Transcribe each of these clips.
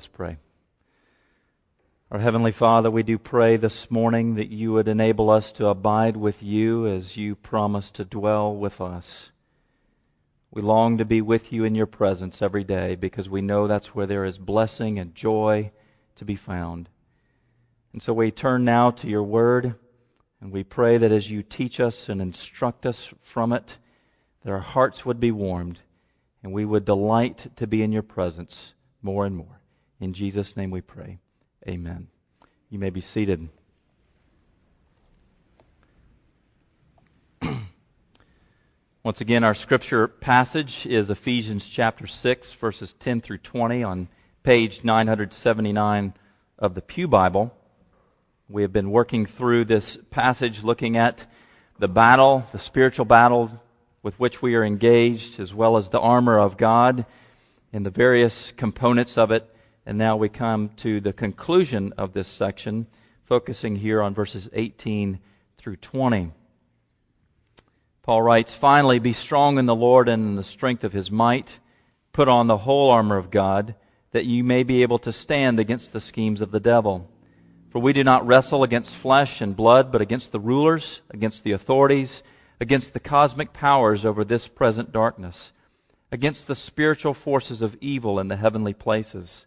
Let's pray. Our Heavenly Father, we do pray this morning that you would enable us to abide with you as you promise to dwell with us. We long to be with you in your presence every day because we know that's where there is blessing and joy to be found. And so we turn now to your word and we pray that as you teach us and instruct us from it, that our hearts would be warmed and we would delight to be in your presence more and more. In Jesus' name we pray. Amen. You may be seated. Once again, our scripture passage is Ephesians chapter 6, verses 10 through 20 on page 979 of the Pew Bible. We have been working through this passage looking at the battle, the spiritual battle with which we are engaged, as well as the armor of God and the various components of it. And now we come to the conclusion of this section, focusing here on verses 18 through 20. Paul writes, Finally, be strong in the Lord and in the strength of his might. Put on the whole armor of God, that you may be able to stand against the schemes of the devil. For we do not wrestle against flesh and blood, but against the rulers, against the authorities, against the cosmic powers over this present darkness, against the spiritual forces of evil in the heavenly places.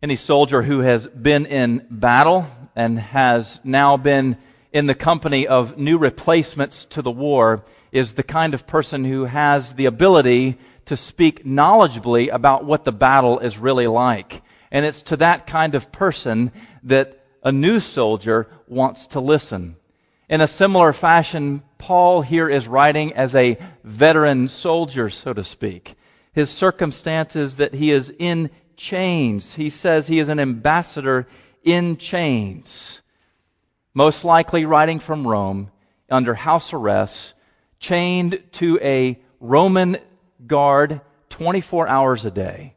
Any soldier who has been in battle and has now been in the company of new replacements to the war is the kind of person who has the ability to speak knowledgeably about what the battle is really like. And it's to that kind of person that a new soldier wants to listen. In a similar fashion, Paul here is writing as a veteran soldier, so to speak. His circumstances that he is in chains. He says he is an ambassador in chains. Most likely writing from Rome under house arrest, chained to a Roman guard 24 hours a day.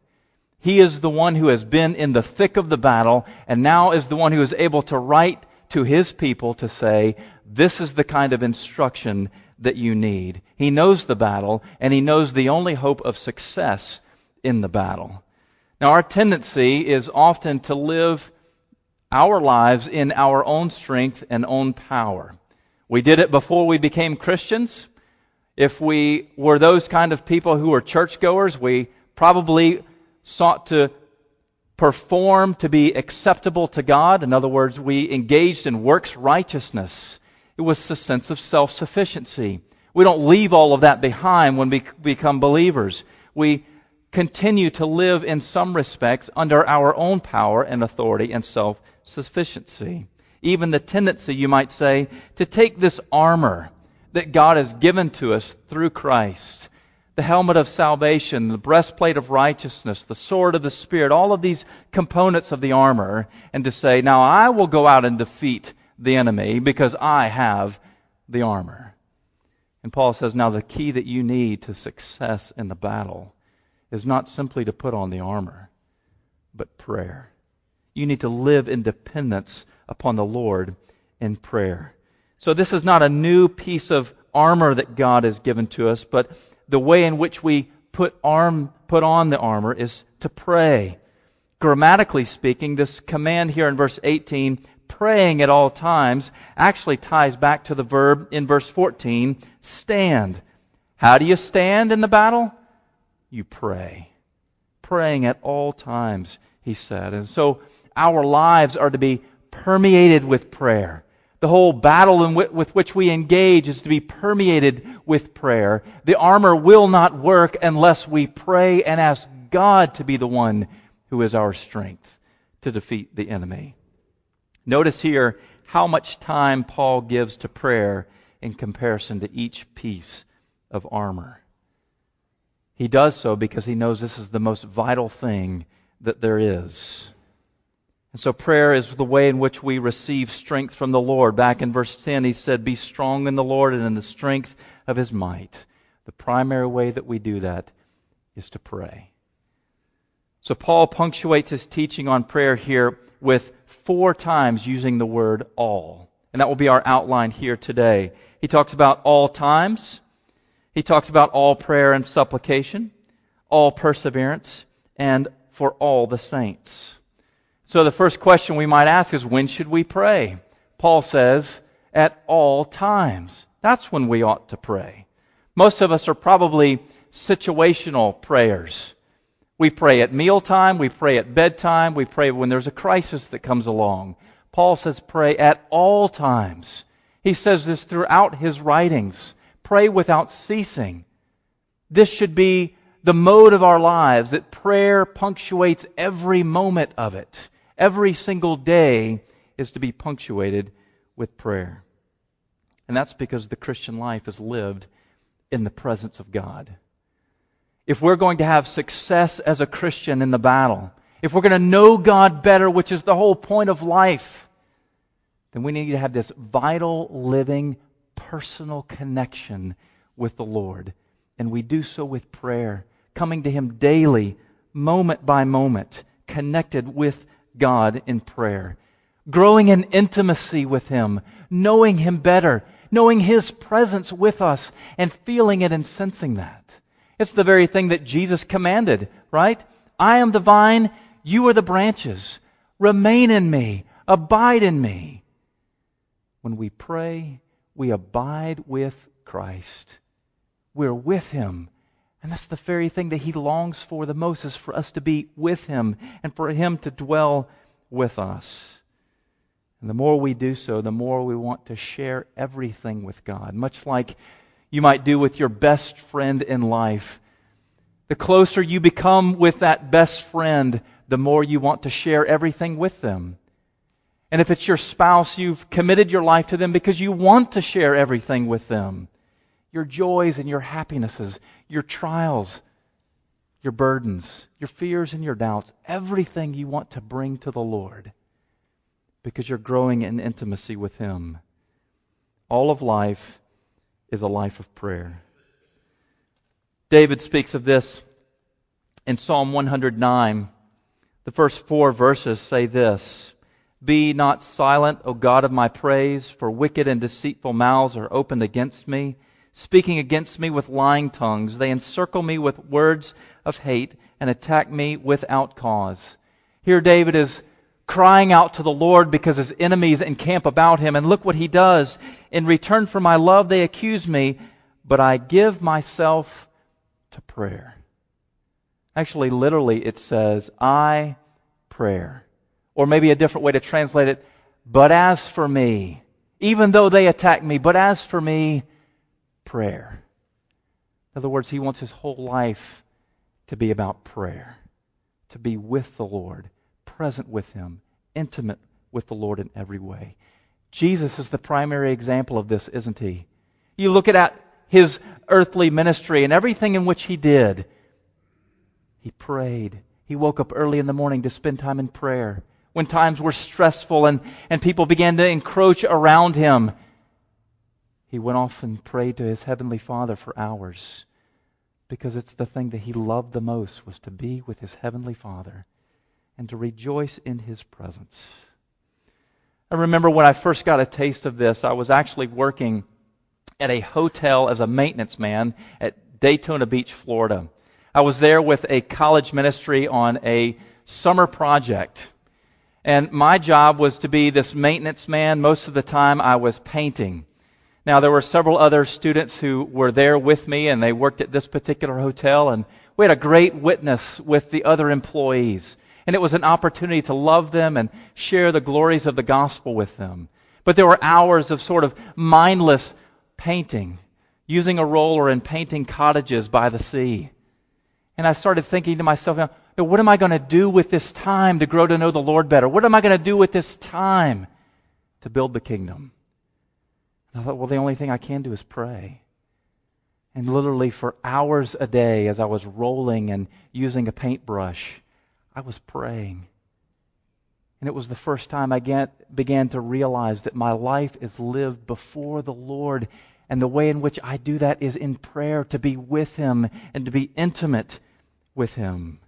He is the one who has been in the thick of the battle and now is the one who is able to write to his people to say, this is the kind of instruction that you need. He knows the battle and he knows the only hope of success in the battle. Now, our tendency is often to live our lives in our own strength and own power. We did it before we became Christians. If we were those kind of people who were churchgoers, we probably sought to perform to be acceptable to God. In other words, we engaged in works righteousness. It was a sense of self sufficiency. We don't leave all of that behind when we become believers. We continue to live in some respects under our own power and authority and self sufficiency. Even the tendency, you might say, to take this armor that God has given to us through Christ the helmet of salvation, the breastplate of righteousness, the sword of the Spirit, all of these components of the armor, and to say, now I will go out and defeat the enemy because I have the armor. And Paul says, now the key that you need to success in the battle is not simply to put on the armor, but prayer. You need to live in dependence upon the Lord in prayer. So this is not a new piece of armor that God has given to us, but the way in which we put arm put on the armor is to pray. Grammatically speaking, this command here in verse 18, praying at all times, actually ties back to the verb in verse 14, stand. How do you stand in the battle? You pray. praying at all times, he said. And so our lives are to be permeated with prayer. The whole battle w- with which we engage is to be permeated with prayer. The armor will not work unless we pray and ask God to be the one who is our strength to defeat the enemy. Notice here how much time Paul gives to prayer in comparison to each piece of armor. He does so because he knows this is the most vital thing that there is. And so prayer is the way in which we receive strength from the Lord. Back in verse 10, he said, Be strong in the Lord and in the strength of his might. The primary way that we do that is to pray. So Paul punctuates his teaching on prayer here with four times using the word all. And that will be our outline here today. He talks about all times. He talks about all prayer and supplication, all perseverance, and for all the saints. So the first question we might ask is when should we pray? Paul says, at all times. That's when we ought to pray. Most of us are probably situational prayers. We pray at mealtime, we pray at bedtime, we pray when there's a crisis that comes along. Paul says pray at all times. He says this throughout his writings. Pray without ceasing. This should be the mode of our lives, that prayer punctuates every moment of it. Every single day is to be punctuated with prayer. And that's because the Christian life is lived in the presence of God. If we're going to have success as a Christian in the battle, if we're going to know God better, which is the whole point of life, then we need to have this vital, living, personal connection with the Lord. And we do so with prayer, coming to Him daily, moment by moment, connected with God in prayer, growing in intimacy with Him, knowing Him better, knowing His presence with us, and feeling it and sensing that. It's the very thing that Jesus commanded, right? I am the vine, you are the branches. Remain in me, abide in me. When we pray, we abide with Christ. We're with Him and that's the very thing that he longs for the most is for us to be with him and for him to dwell with us. And the more we do so, the more we want to share everything with God, much like you might do with your best friend in life. The closer you become with that best friend, the more you want to share everything with them. And if it's your spouse, you've committed your life to them because you want to share everything with them your joys and your happinesses, your trials, your burdens, your fears and your doubts, everything you want to bring to the Lord because you're growing in intimacy with Him. All of life is a life of prayer. David speaks of this in Psalm 109. The first four verses say this Be not silent, O God of my praise, for wicked and deceitful mouths are opened against me speaking against me with lying tongues. They encircle me with words of hate and attack me without cause. Here, David is crying out to the Lord because his enemies encamp about him. And look what he does. In return for my love, they accuse me, but I give myself to prayer. Actually, literally, it says, I prayer. Or maybe a different way to translate it, but as for me, even though they attack me, but as for me, prayer. In other words, he wants his whole life to be about prayer, to be with the Lord, present with him, intimate with the Lord in every way. Jesus is the primary example of this, isn't he? You look at his earthly ministry and everything in which he did. He prayed. He woke up early in the morning to spend time in prayer. When times were stressful and, and people began to encroach around him, he went off and prayed to his heavenly Father for hours because it's the thing that he loved the most was to be with his heavenly Father and to rejoice in his presence. I remember when I first got a taste of this, I was actually working at a hotel as a maintenance man at Daytona Beach, Florida. I was there with a college ministry on a summer project. And my job was to be this maintenance man. Most of the time I was painting. Now, there were several other students who were there with me, and they worked at this particular hotel, and We had a great witness with the other employees. And it was an opportunity to love them and share the glories of the gospel with them. But there were hours of sort of mindless painting, using a roller and painting cottages by the sea. And I started thinking to myself, what am I going to do with this time to grow to know the Lord better? What am I going to do with this time to build the kingdom? And I thought, well, the only thing I can do is pray. And literally for hours a day, as I was rolling and using a paintbrush, I was praying. And it was the first time I get, began to realize that my life is lived before the Lord. And the way in which I do that is in prayer, to be with Him and to be intimate with Him.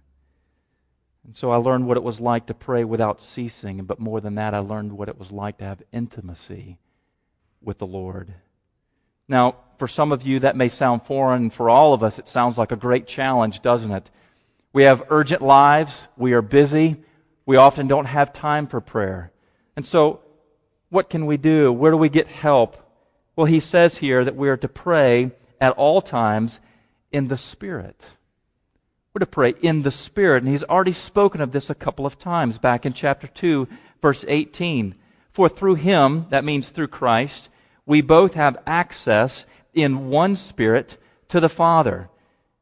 And so I learned what it was like to pray without ceasing. But more than that, I learned what it was like to have intimacy with the Lord. Now, for some of you, that may sound foreign. For all of us, it sounds like a great challenge, doesn't it? We have urgent lives. We are busy. We often don't have time for prayer. And so, what can we do? Where do we get help? Well, he says here that we are to pray at all times in the Spirit. We're to pray in the Spirit. And he's already spoken of this a couple of times back in chapter 2, verse 18. For through him, that means through Christ, we both have access in one Spirit to the Father.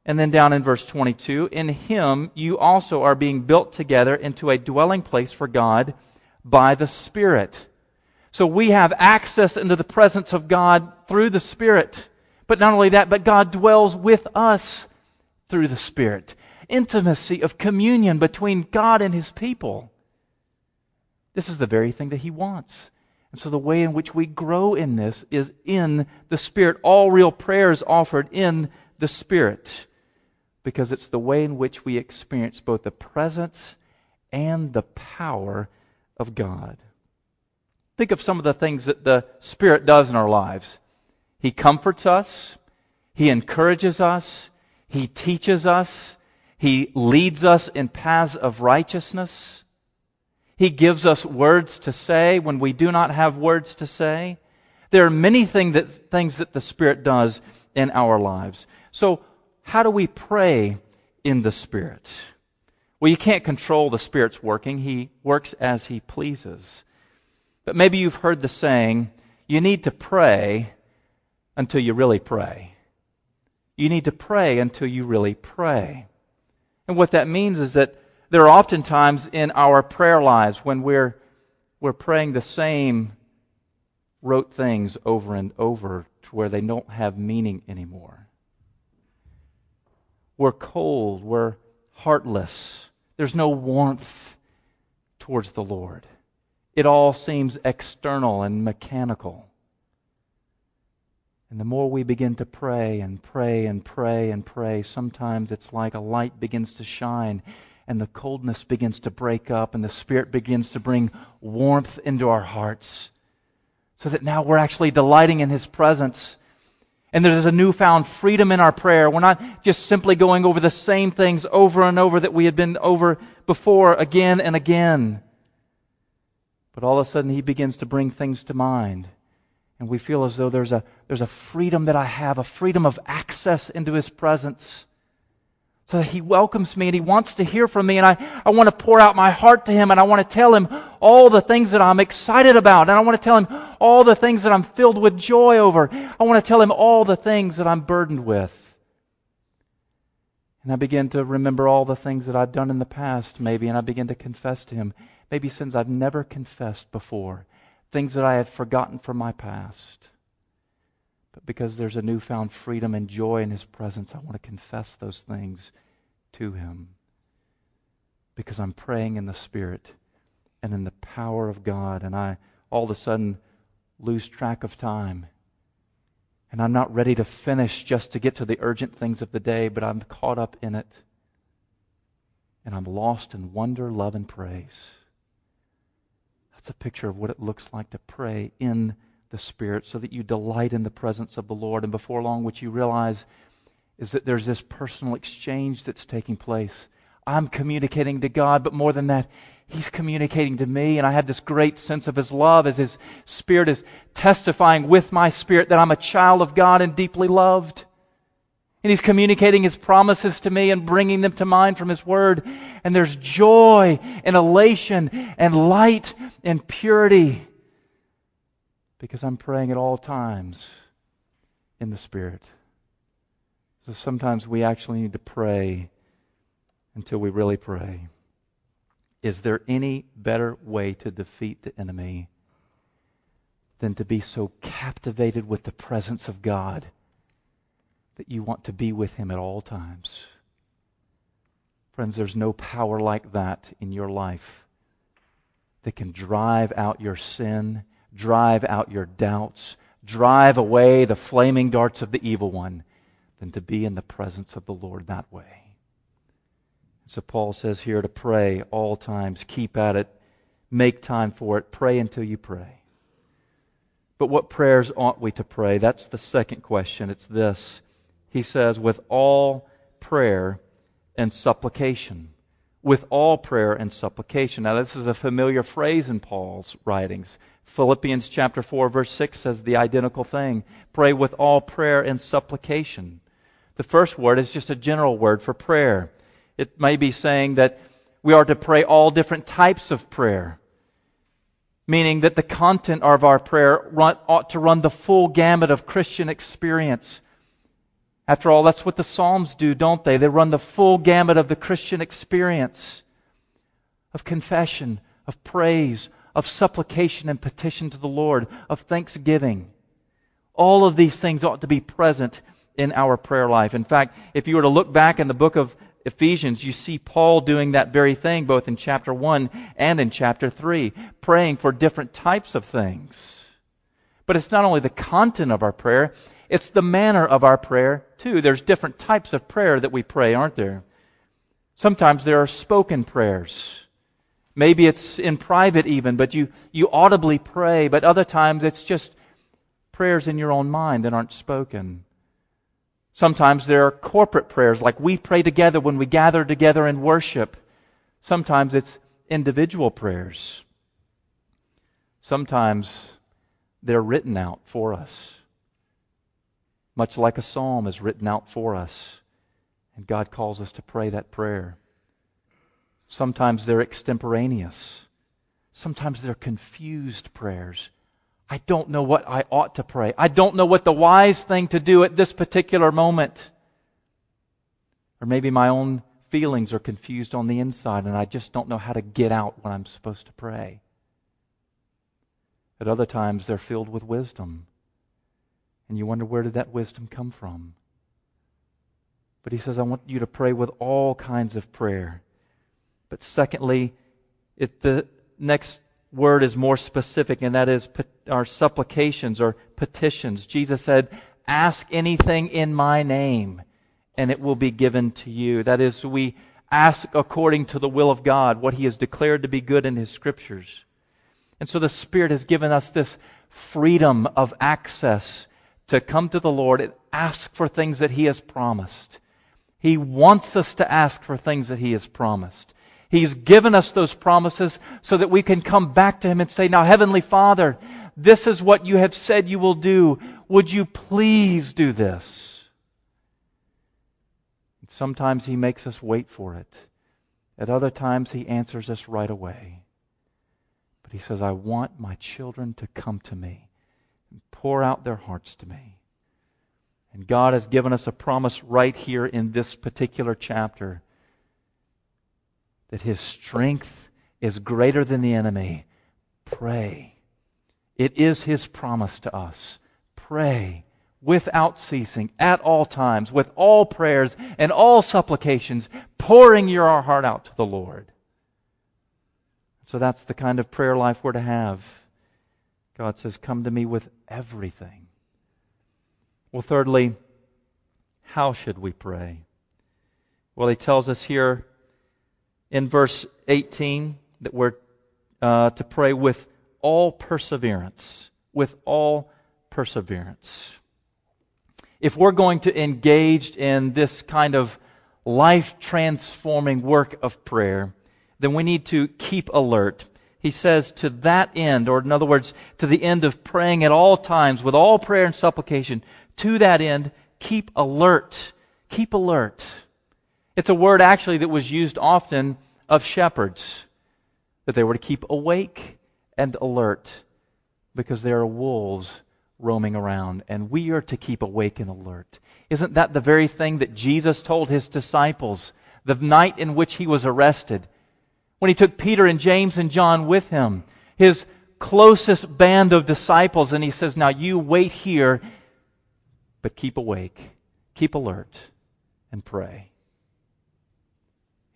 And then down in verse 22, in him you also are being built together into a dwelling place for God by the Spirit. So we have access into the presence of God through the Spirit. But not only that, but God dwells with us through the Spirit intimacy of communion between God and his people. This is the very thing that he wants. And so the way in which we grow in this is in the Spirit. All real prayer is offered in the Spirit because it's the way in which we experience both the presence and the power of God. Think of some of the things that the Spirit does in our lives. He comforts us, He encourages us, He teaches us, he leads us in paths of righteousness. He gives us words to say when we do not have words to say. There are many thing that, things that the Spirit does in our lives. So, how do we pray in the Spirit? Well, you can't control the Spirit's working. He works as He pleases. But maybe you've heard the saying, you need to pray until you really pray. You need to pray until you really pray. And what that means is that there are often times in our prayer lives when we're, we're praying the same rote things over and over to where they don't have meaning anymore. We're cold, we're heartless, there's no warmth towards the Lord. It all seems external and mechanical. And the more we begin to pray and pray and pray and pray, sometimes it's like a light begins to shine and the coldness begins to break up and the Spirit begins to bring warmth into our hearts. So that now we're actually delighting in His presence. And there's a newfound freedom in our prayer. We're not just simply going over the same things over and over that we had been over before again and again. But all of a sudden, He begins to bring things to mind and we feel as though there's a, there's a freedom that I have, a freedom of access into His presence. So that He welcomes me and He wants to hear from me, and I, I want to pour out my heart to Him, and I want to tell Him all the things that I'm excited about, and I want to tell Him all the things that I'm filled with joy over. I want to tell Him all the things that I'm burdened with. And I begin to remember all the things that I've done in the past, maybe, and I begin to confess to Him, maybe sins I've never confessed before things that I had forgotten from my past. But because there's a newfound freedom and joy in His presence, I want to confess those things to Him. Because I'm praying in the Spirit and in the power of God, and I all of a sudden lose track of time. And I'm not ready to finish just to get to the urgent things of the day, but I'm caught up in it. And I'm lost in wonder, love, and praise. That's a picture of what it looks like to pray in the Spirit so that you delight in the presence of the Lord. And before long, what you realize is that there's this personal exchange that's taking place. I'm communicating to God, but more than that, He's communicating to me, and I have this great sense of His love as His Spirit is testifying with my spirit that I'm a child of God and deeply loved. And He's communicating His promises to me and bringing them to mind from His Word. And there's joy and elation and light and purity because I'm praying at all times in the Spirit. So sometimes we actually need to pray until we really pray. Is there any better way to defeat the enemy than to be so captivated with the presence of God that you want to be with Him at all times? Friends, there's no power like that in your life that can drive out your sin, drive out your doubts, drive away the flaming darts of the evil one than to be in the presence of the Lord that way. So Paul says here to pray all times, keep at it, make time for it, pray until you pray. But what prayers ought we to pray? That's the second question. It's this. He says, with all prayer and supplication. With all prayer and supplication. Now, this is a familiar phrase in Paul's writings. Philippians chapter 4, verse 6 says the identical thing. Pray with all prayer and supplication. The first word is just a general word for prayer. It may be saying that we are to pray all different types of prayer, meaning that the content of our prayer run, ought to run the full gamut of Christian experience. After all, that's what the Psalms do, don't they? They run the full gamut of the Christian experience of confession, of praise, of supplication and petition to the Lord, of thanksgiving. All of these things ought to be present in our prayer life. In fact, if you were to look back in the book of Ephesians, you see Paul doing that very thing both in chapter 1 and in chapter 3, praying for different types of things. But it's not only the content of our prayer, it's the manner of our prayer, too. There's different types of prayer that we pray, aren't there? Sometimes there are spoken prayers. Maybe it's in private even, but you, you audibly pray, but other times it's just prayers in your own mind that aren't spoken. Sometimes there are corporate prayers, like we pray together when we gather together in worship. Sometimes it's individual prayers. Sometimes they're written out for us, much like a psalm is written out for us. And God calls us to pray that prayer. Sometimes they're extemporaneous. Sometimes they're confused prayers. I don't know what I ought to pray. I don't know what the wise thing to do at this particular moment. Or maybe my own feelings are confused on the inside and I just don't know how to get out when I'm supposed to pray. At other times, they're filled with wisdom. And you wonder where did that wisdom come from? But he says, I want you to pray with all kinds of prayer. But secondly, it, the next word is more specific, and that is our supplications or petitions. Jesus said, Ask anything in my name, and it will be given to you. That is, we ask according to the will of God, what He has declared to be good in His scriptures. And so the Spirit has given us this freedom of access to come to the Lord and ask for things that He has promised. He wants us to ask for things that He has promised. He's given us those promises so that we can come back to Him and say, Now, Heavenly Father, this is what you have said you will do. Would you please do this? And sometimes He makes us wait for it. At other times, He answers us right away. But He says, I want my children to come to me and pour out their hearts to me. And God has given us a promise right here in this particular chapter that his strength is greater than the enemy, pray. It is his promise to us. Pray without ceasing, at all times, with all prayers and all supplications, pouring your heart out to the Lord. So that's the kind of prayer life we're to have. God says, Come to me with everything. Well, thirdly, how should we pray? Well, he tells us here in verse 18 that we're uh, to pray with all perseverance. With all perseverance. If we're going to engage in this kind of life transforming work of prayer, then we need to keep alert. He says, to that end, or in other words, to the end of praying at all times with all prayer and supplication, to that end, keep alert Keep alert. It's a word actually that was used often of shepherds, that they were to keep awake and alert because there are wolves roaming around, and we are to keep awake and alert. Isn't that the very thing that Jesus told his disciples the night in which he was arrested? When he took Peter and James and John with him, his closest band of disciples, and he says, Now you wait here, but keep awake, keep alert, and pray.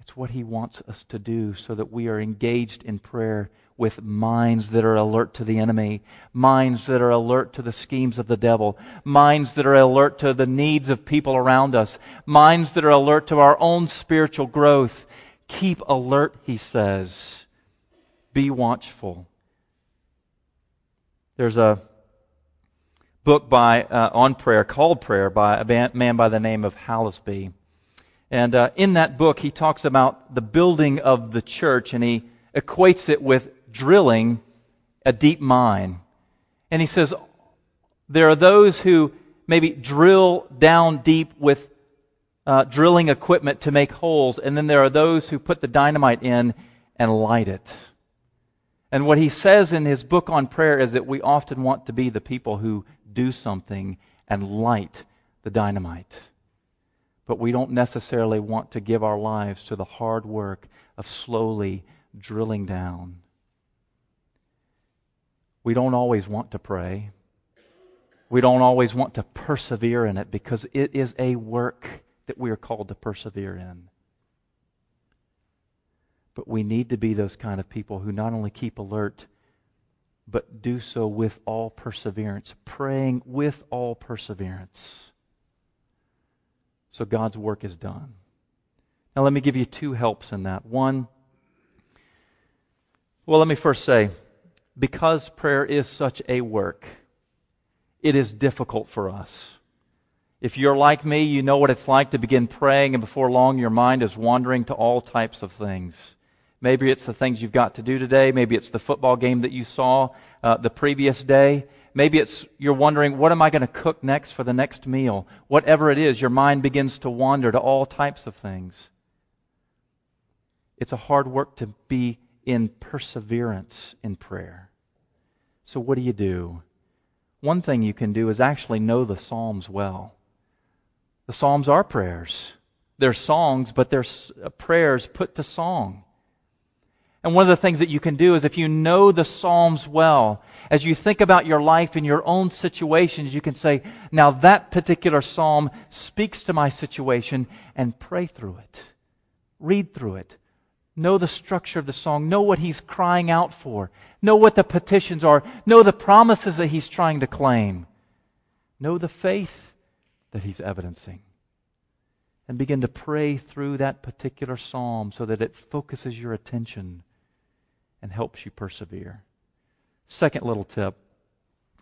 It's what he wants us to do so that we are engaged in prayer with minds that are alert to the enemy, minds that are alert to the schemes of the devil, minds that are alert to the needs of people around us, minds that are alert to our own spiritual growth. Keep alert, he says. Be watchful. There's a book by uh, on prayer called Prayer by a man by the name of Hallesby. And uh, in that book, he talks about the building of the church, and he equates it with drilling a deep mine. And he says, there are those who maybe drill down deep with uh, drilling equipment to make holes, and then there are those who put the dynamite in and light it. And what he says in his book on prayer is that we often want to be the people who do something and light the dynamite. But we don't necessarily want to give our lives to the hard work of slowly drilling down we don't always want to pray. We don't always want to persevere in it because it is a work that we are called to persevere in. But we need to be those kind of people who not only keep alert, but do so with all perseverance, praying with all perseverance. So God's work is done. Now, let me give you two helps in that. One, well, let me first say, because prayer is such a work, it is difficult for us. If you're like me, you know what it's like to begin praying, and before long, your mind is wandering to all types of things. Maybe it's the things you've got to do today. Maybe it's the football game that you saw uh, the previous day. Maybe it's you're wondering, what am I going to cook next for the next meal? Whatever it is, your mind begins to wander to all types of things. It's a hard work to be in perseverance in prayer. So, what do you do? One thing you can do is actually know the Psalms well. The Psalms are prayers. They're songs, but they're uh, prayers put to song. And one of the things that you can do is if you know the Psalms well, as you think about your life and your own situations, you can say, now that particular Psalm speaks to my situation and pray through it. Read through it. Know the structure of the song. Know what he's crying out for. Know what the petitions are. Know the promises that he's trying to claim. Know the faith that he's evidencing. And begin to pray through that particular psalm so that it focuses your attention and helps you persevere. Second little tip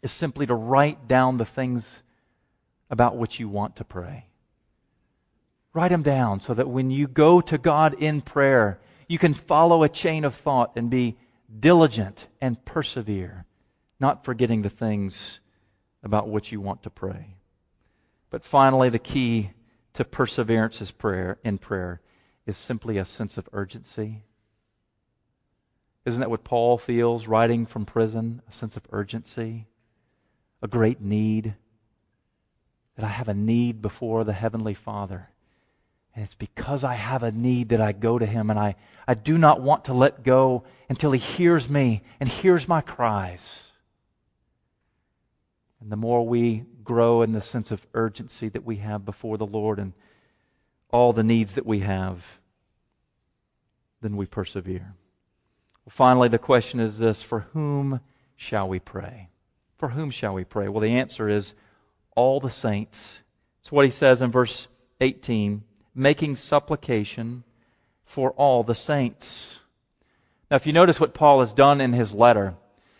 is simply to write down the things about which you want to pray. Write them down so that when you go to God in prayer, you can follow a chain of thought and be diligent and persevere, not forgetting the things about which you want to pray. But finally, the key to perseverance is prayer in prayer is simply a sense of urgency. Isn't that what Paul feels writing from prison? A sense of urgency, a great need. That I have a need before the Heavenly Father. And it's because I have a need that I go to Him, and I, I do not want to let go until He hears me and hears my cries. And the more we grow in the sense of urgency that we have before the Lord and all the needs that we have, then we persevere. Well, finally, the question is this For whom shall we pray? For whom shall we pray? Well, the answer is all the saints. It's what he says in verse 18 making supplication for all the saints. Now, if you notice what Paul has done in his letter,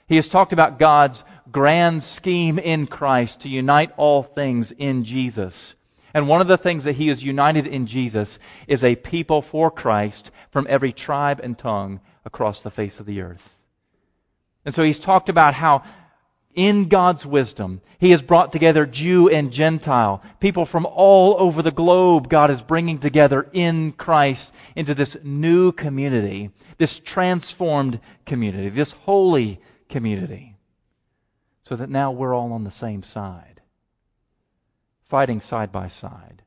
he has talked about God's grand scheme in Christ to unite all things in Jesus. And one of the things that he has united in Jesus is a people for Christ from every tribe and tongue across the face of the earth. And so he's talked about how in God's wisdom, He has brought together Jew and Gentile, people from all over the globe. God is bringing together in Christ into this new community, this transformed community, this holy community, so that now we're all on the same side, fighting side by side,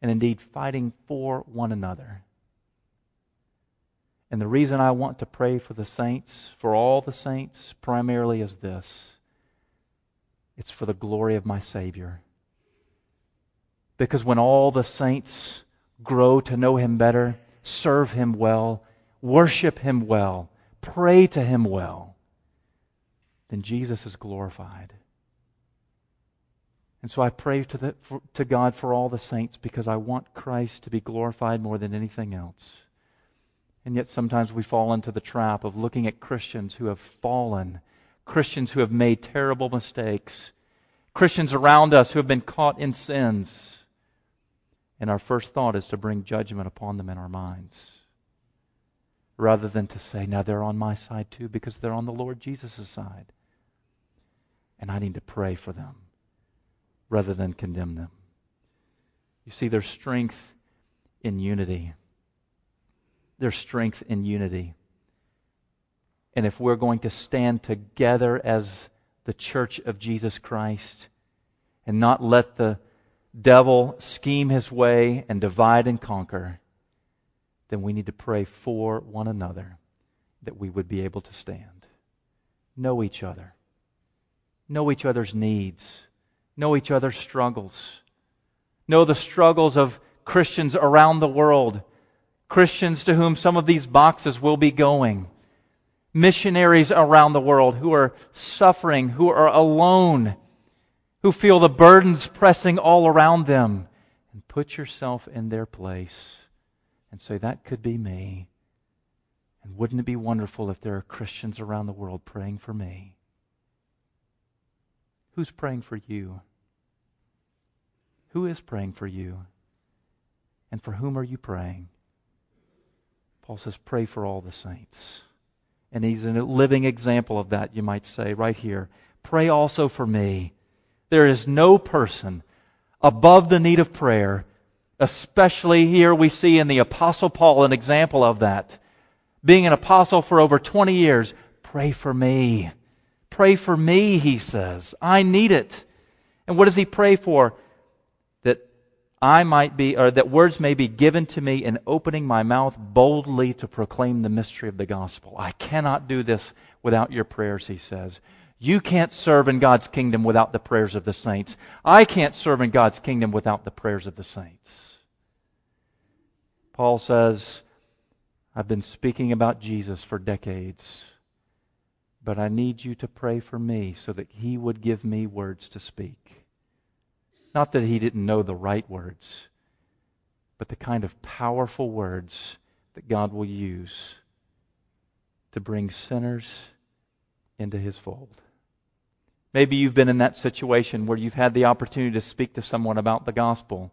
and indeed fighting for one another. And the reason I want to pray for the saints, for all the saints, primarily is this it's for the glory of my Savior. Because when all the saints grow to know Him better, serve Him well, worship Him well, pray to Him well, then Jesus is glorified. And so I pray to, the, for, to God for all the saints because I want Christ to be glorified more than anything else. And yet sometimes we fall into the trap of looking at Christians who have fallen Christians who have made terrible mistakes, Christians around us who have been caught in sins. And our first thought is to bring judgment upon them in our minds. Rather than to say, now they're on my side too, because they're on the Lord Jesus' side. And I need to pray for them rather than condemn them. You see, there's strength in unity. There's strength in unity. And if we're going to stand together as the church of Jesus Christ and not let the devil scheme his way and divide and conquer, then we need to pray for one another that we would be able to stand. Know each other. Know each other's needs. Know each other's struggles. Know the struggles of Christians around the world. Christians to whom some of these boxes will be going missionaries around the world who are suffering, who are alone, who feel the burdens pressing all around them. And put yourself in their place and say, That could be me. And wouldn't it be wonderful if there are Christians around the world praying for me? Who's praying for you? Who is praying for you? And for whom are you praying? Paul says, Pray for all the saints. And he's a living example of that, you might say, right here. Pray also for me. There is no person above the need of prayer, especially here we see in the Apostle Paul an example of that. Being an apostle for over 20 years, pray for me. Pray for me, he says. I need it. And what does he pray for? That I might be, or that words may be given to me in opening my mouth boldly to proclaim the mystery of the gospel. I cannot do this without your prayers, he says. You can't serve in God's kingdom without the prayers of the saints. I can't serve in God's kingdom without the prayers of the saints. Paul says, I've been speaking about Jesus for decades, but I need you to pray for me so that he would give me words to speak. Not that he didn't know the right words, but the kind of powerful words that God will use to bring sinners into his fold. Maybe you've been in that situation where you've had the opportunity to speak to someone about the gospel.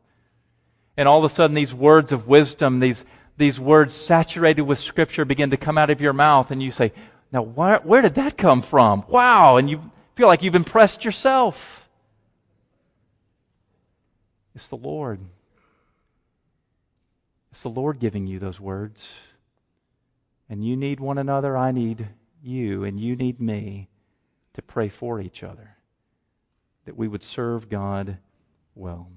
And all of a sudden, these words of wisdom, these, these words saturated with scripture begin to come out of your mouth, and you say, Now, where, where did that come from? Wow. And you feel like you've impressed yourself. It's the Lord. It's the Lord giving you those words. And you need one another. I need you, and you need me to pray for each other, that we would serve God well.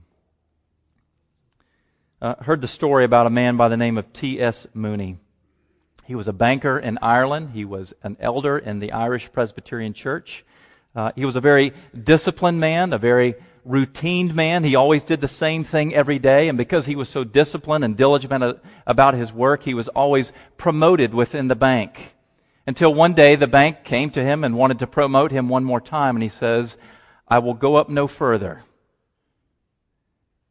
Uh, heard the story about a man by the name of T.S. Mooney. He was a banker in Ireland. He was an elder in the Irish Presbyterian Church. Uh, he was a very disciplined man, a very routine man. He always did the same thing every day. And because he was so disciplined and diligent about his work, he was always promoted within the bank. Until one day the bank came to him and wanted to promote him one more time. And he says, I will go up no further.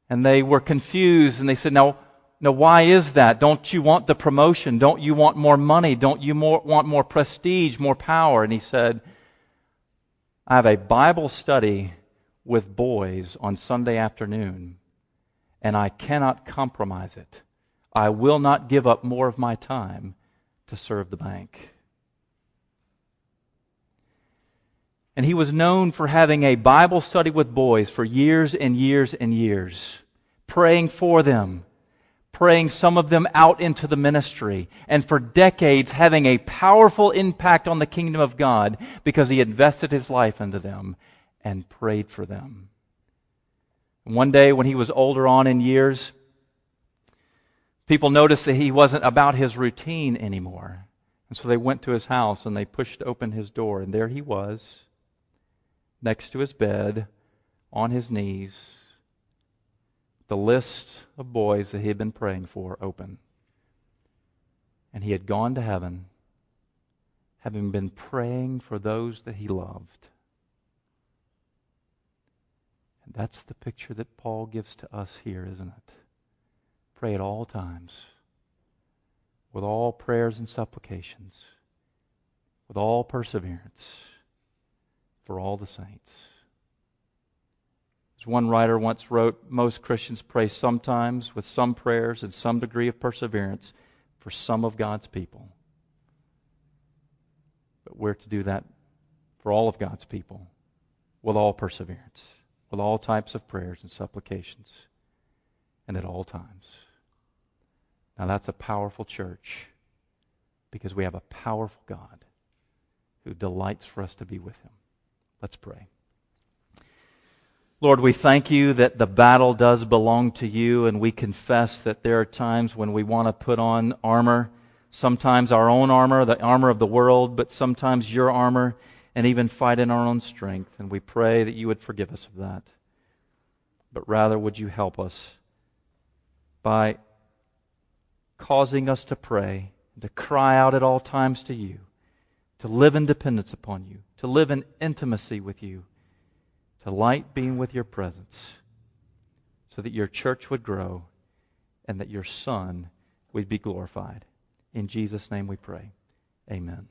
And they were confused and they said, Now, now why is that? Don't you want the promotion? Don't you want more money? Don't you more, want more prestige, more power? And he said, I have a Bible study with boys on Sunday afternoon, and I cannot compromise it. I will not give up more of my time to serve the bank. And he was known for having a Bible study with boys for years and years and years, praying for them, praying some of them out into the ministry, and for decades having a powerful impact on the kingdom of God because he invested his life into them and prayed for them. One day when he was older on in years, people noticed that he wasn't about his routine anymore. And so they went to his house and they pushed open his door, and there he was, next to his bed, on his knees, the list of boys that he had been praying for open. And he had gone to heaven, having been praying for those that he loved. And that's the picture that Paul gives to us here, isn't it? Pray at all times, with all prayers and supplications, with all perseverance, for all the saints. One writer once wrote, most Christians pray sometimes with some prayers and some degree of perseverance for some of God's people. But we're to do that for all of God's people with all perseverance, with all types of prayers and supplications, and at all times. Now that's a powerful church because we have a powerful God who delights for us to be with him. Let's pray. Lord, we thank you that the battle does belong to you, and we confess that there are times when we want to put on armor, sometimes our own armor, the armor of the world, but sometimes your armor, and even fight in our own strength. And we pray that you would forgive us of that. But rather, would you help us by causing us to pray, to cry out at all times to you, to live in dependence upon you, to live in intimacy with you to light being with your presence so that your church would grow and that your Son would be glorified. In Jesus' name we pray. Amen.